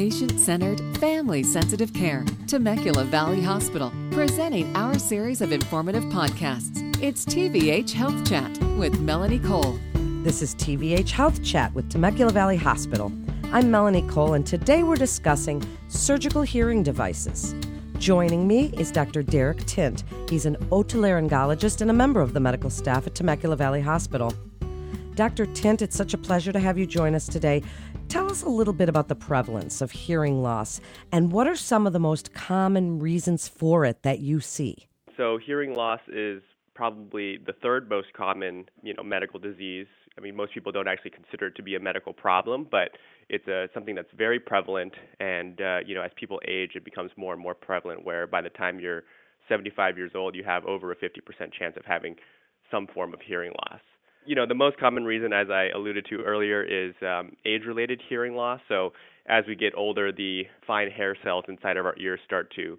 patient centered, family sensitive care. Temecula Valley Hospital, presenting our series of informative podcasts. It's TVH Health Chat with Melanie Cole. This is TVH Health Chat with Temecula Valley Hospital. I'm Melanie Cole, and today we're discussing surgical hearing devices. Joining me is Dr. Derrick Tint. He's an otolaryngologist and a member of the medical staff at Temecula Valley Hospital. Dr. Tint, it's such a pleasure to have you join us today. Tell us a little bit about the prevalence of hearing loss and what are some of the most common reasons for it that you see? So, hearing loss is probably the third most common, you know, medical disease. I mean, most people don't actually consider it to be a medical problem, but it's a, something that's very prevalent. And uh, you know, as people age, it becomes more and more prevalent. Where by the time you're 75 years old, you have over a 50% chance of having some form of hearing loss you know, the most common reason, as I alluded to earlier, is um, age-related hearing loss. So as we get older, the fine hair cells inside of our ears start to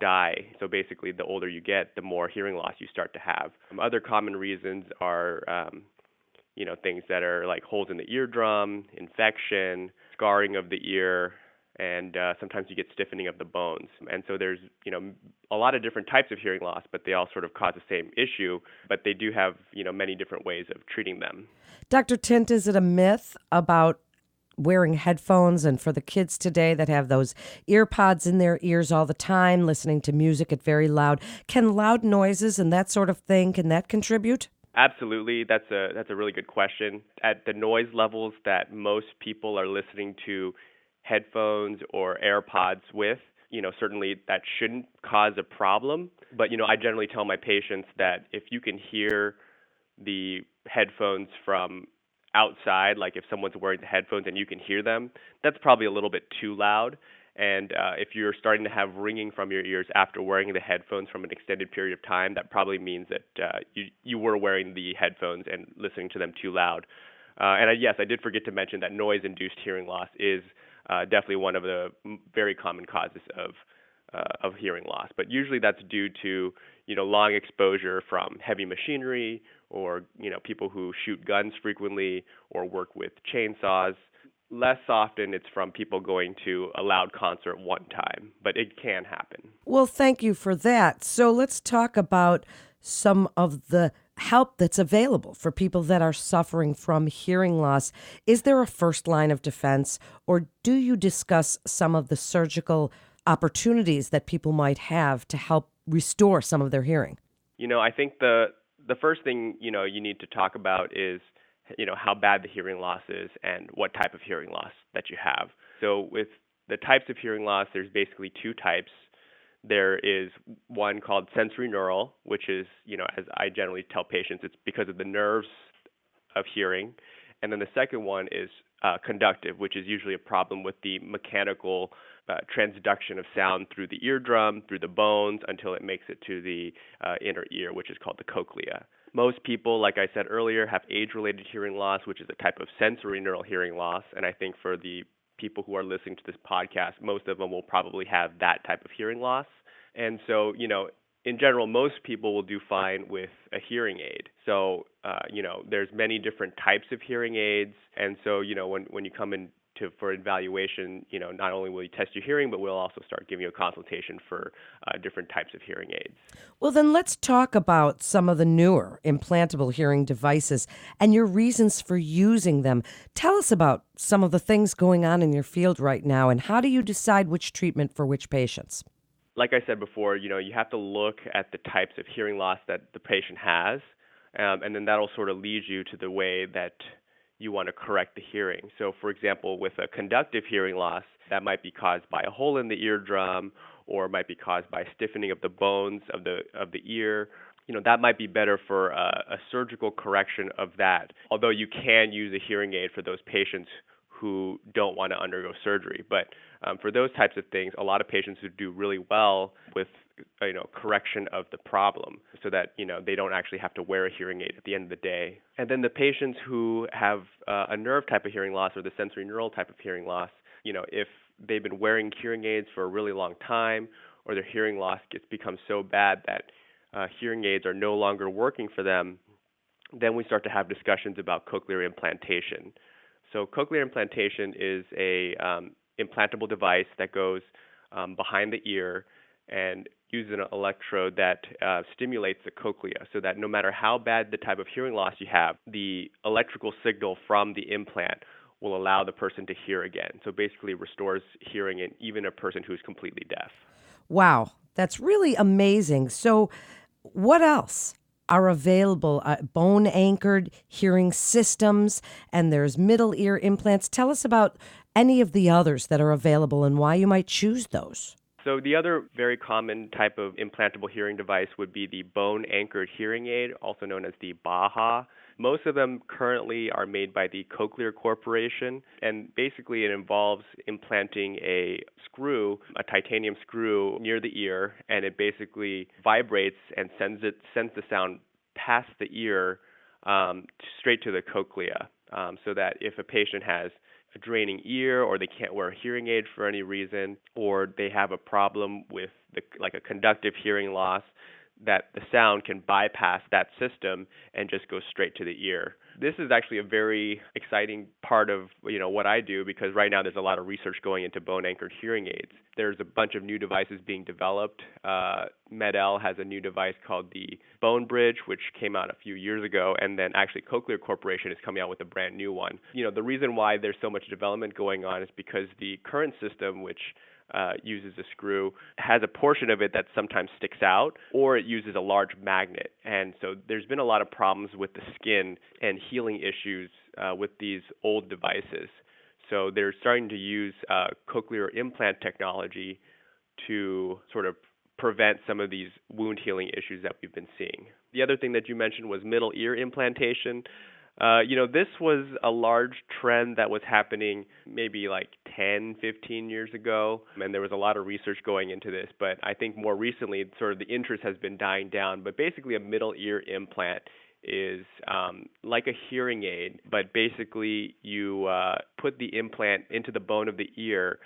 die. So basically, the older you get, the more hearing loss you start to have. Um, other common reasons are, um, you know, things that are like holes in the eardrum, infection, scarring of the ear, and uh, sometimes you get stiffening of the bones. And so there's you know a lot of different types of hearing loss, but they all sort of cause the same issue. But they do have you know many different ways of treating them. Dr. Tint, is it a myth about wearing headphones and for the kids today that have those ear pods in their ears all the time listening to music at very loud can loud noises and that sort of thing can that contribute absolutely that's a that's a really good question at the noise levels that most people are listening to headphones or AirPods with, you know, certainly that shouldn't cause a problem. But, you know, I generally tell my patients that if you can hear the headphones from outside, like if someone's wearing the headphones and you can hear them, that's probably a little bit too loud. And uh, if you're starting to have ringing from your ears after wearing the headphones from an extended period of time, that probably means that uh, you you were wearing the headphones and listening to them too loud. Uh, and I, yes, I did forget to mention that noise-induced hearing loss is uh, definitely one of the very common causes of uh, of hearing loss. But usually that's due to you know long exposure from heavy machinery or you know people who shoot guns frequently or work with chainsaws. Less often it's from people going to a loud concert one time, but it can happen. Well, thank you for that. So let's talk about some of the help that's available for people that are suffering from hearing loss. Is there a first line of defense, or do you discuss some of the surgical opportunities that people might have to help restore some of their hearing? You know, I think the the first thing you know you need to talk about is you know how bad the hearing loss is and what type of hearing loss that you have. So with the types of hearing loss, there's basically two types there is one called sensorineural, which is, you know, as I generally tell patients, it's because of the nerves of hearing. And then the second one is uh, conductive, which is usually a problem with the mechanical uh, transduction of sound through the eardrum, through the bones, until it makes it to the uh, inner ear, which is called the cochlea. Most people, like I said earlier, have age related hearing loss, which is a type of sensorineural hearing loss. And I think for the people who are listening to this podcast, most of them will probably have that type of hearing loss. And so, you know, in general, most people will do fine with a hearing aid. So, uh, you know, there's many different types of hearing aids, and so, you know, when when you come in to for evaluation, you know, not only will we test your hearing, but we'll also start giving you a consultation for uh, different types of hearing aids. Well, then let's talk about some of the newer implantable hearing devices and your reasons for using them. Tell us about some of the things going on in your field right now, and how do you decide which treatment for which patients? Like I said before, you know, you have to look at the types of hearing loss that the patient has, um, and then that'll sort of lead you to the way that you want to correct the hearing. So, for example, with a conductive hearing loss, that might be caused by a hole in the eardrum or might be caused by stiffening of the bones of the of the ear. You know, that might be better for a, a surgical correction of that. Although you can use a hearing aid for those patients who don't want to undergo surgery. But um, for those types of things, a lot of patients who do really well with you know correction of the problem so that you know they don't actually have to wear a hearing aid at the end of the day. And then the patients who have uh, a nerve type of hearing loss or the sensorineural type of hearing loss you know if they've been wearing hearing aids for a really long time or their hearing loss gets become so bad that uh, hearing aids are no longer working for them then we start to have discussions about cochlear implantation. So cochlear implantation is a um, implantable device that goes um, behind the ear and use an electrode that uh, stimulates the cochlea so that no matter how bad the type of hearing loss you have, the electrical signal from the implant will allow the person to hear again. So basically restores hearing in even a person who's completely deaf. Wow, that's really amazing. So, what else? Are available uh, bone anchored hearing systems, and there's middle ear implants. Tell us about any of the others that are available and why you might choose those. So, the other very common type of implantable hearing device would be the bone anchored hearing aid, also known as the BAHA. Most of them currently are made by the Cochlear Corporation, and basically it involves implanting a screw, a titanium screw, near the ear, and it basically vibrates and sends it sends the sound past the ear um, straight to the cochlea, um, so that if a patient has a draining ear or they can't wear a hearing aid for any reason or they have a problem with the, like a conductive hearing loss that the sound can bypass that system and just go straight to the ear. This is actually a very exciting part of you know what I do because right now there's a lot of research going into bone anchored hearing aids. There's a bunch of new devices being developed. Uh, MED-EL has a new device called the Bone Bridge, which came out a few years ago, and then actually Cochlear Corporation is coming out with a brand new one. You know the reason why there's so much development going on is because the current system, which uh, uses a screw has a portion of it that sometimes sticks out, or it uses a large magnet. And so there's been a lot of problems with the skin and healing issues uh, with these old devices. So they're starting to use uh, cochlear implant technology to sort of prevent some of these wound healing issues that we've been seeing. The other thing that you mentioned was middle ear implantation. Uh, you know, this was a large trend that was happening maybe like 10, 15 years ago, and there was a lot of research going into this. But I think more recently, sort of the interest has been dying down. But basically, a middle ear implant is um, like a hearing aid, but basically, you uh, put the implant into the bone of the ear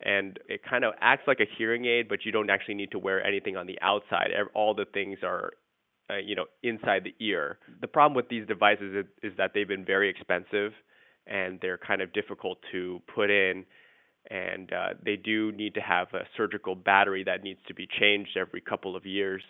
and it kind of acts like a hearing aid, but you don't actually need to wear anything on the outside. All the things are uh, you know, inside the ear. The problem with these devices is, is that they've been very expensive and they're kind of difficult to put in and uh, they do need to have a surgical battery that needs to be changed every couple of years.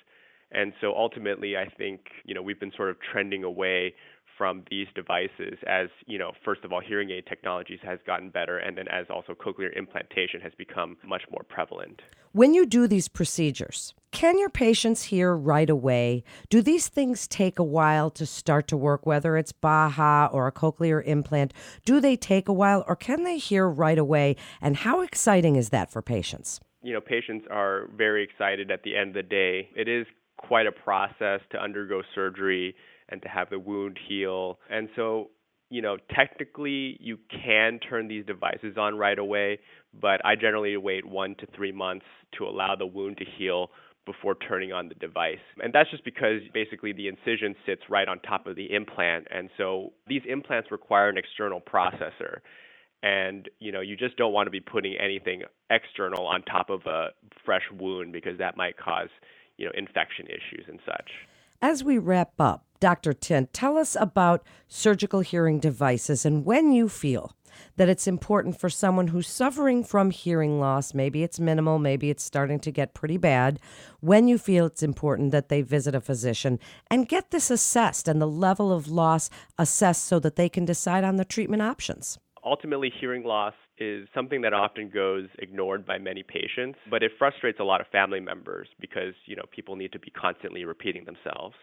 And so ultimately, I think you know we've been sort of trending away from these devices as you know first of all hearing aid technologies has gotten better and then as also cochlear implantation has become much more prevalent. When you do these procedures can your patients hear right away? Do these things take a while to start to work whether it's baha or a cochlear implant? Do they take a while or can they hear right away? And how exciting is that for patients? You know patients are very excited at the end of the day. It is quite a process to undergo surgery and to have the wound heal. And so, you know, technically you can turn these devices on right away, but I generally wait one to three months to allow the wound to heal before turning on the device. And that's just because basically the incision sits right on top of the implant. And so these implants require an external processor. And you know, you just don't want to be putting anything external on top of a fresh wound because that might cause, you know, infection issues and such. As we wrap up, Dr. Tint, tell us about surgical hearing devices and when you feel that it's important for someone who's suffering from hearing loss, maybe it's minimal, maybe it's starting to get pretty bad, when you feel it's important that they visit a physician and get this assessed and the level of loss assessed so that they can decide on the treatment options. Ultimately, hearing loss is something that often goes ignored by many patients, but it frustrates a lot of family members because, you know, people need to be constantly repeating themselves.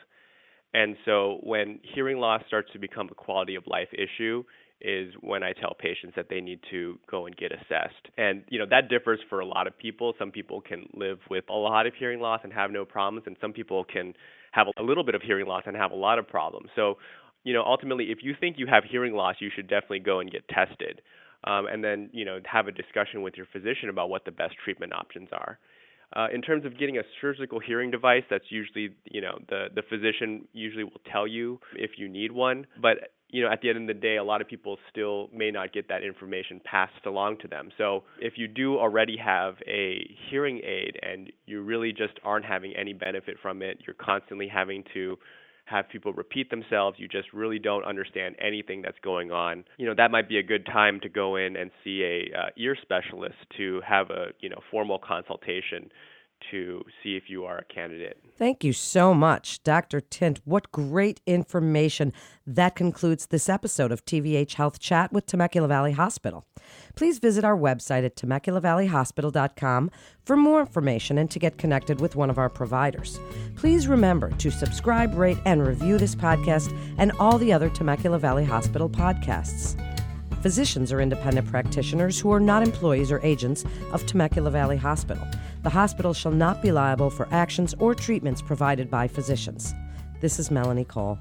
And so when hearing loss starts to become a quality of life issue is when I tell patients that they need to go and get assessed. And you know, that differs for a lot of people. Some people can live with a lot of hearing loss and have no problems and some people can have a little bit of hearing loss and have a lot of problems. So, you know, ultimately if you think you have hearing loss, you should definitely go and get tested um, and then you know have a discussion with your physician about what the best treatment options are. Uh, in terms of getting a surgical hearing device, that's usually you know the the physician usually will tell you if you need one, but you know at the end of the day, a lot of people still may not get that information passed along to them. So if you do already have a hearing aid and you really just aren't having any benefit from it, you're constantly having to have people repeat themselves, you just really don't understand anything that's going on, you know, that might be a good time to go in and see a uh, ear specialist to have a, you know, formal consultation to see if you are a candidate. Thank you so much, Dr. Tint. What great information. That concludes this episode of TVH Health Chat with Temecula Valley Hospital. Please visit our website at TemeculaValleyHospital.com for more information and to get connected with one of our providers. Please remember to subscribe, rate, and review this podcast and all the other Temecula Valley Hospital podcasts. Physicians are independent practitioners who are not employees or agents of Temecula Valley Hospital. The hospital shall not be liable for actions or treatments provided by physicians. This is Melanie Cole.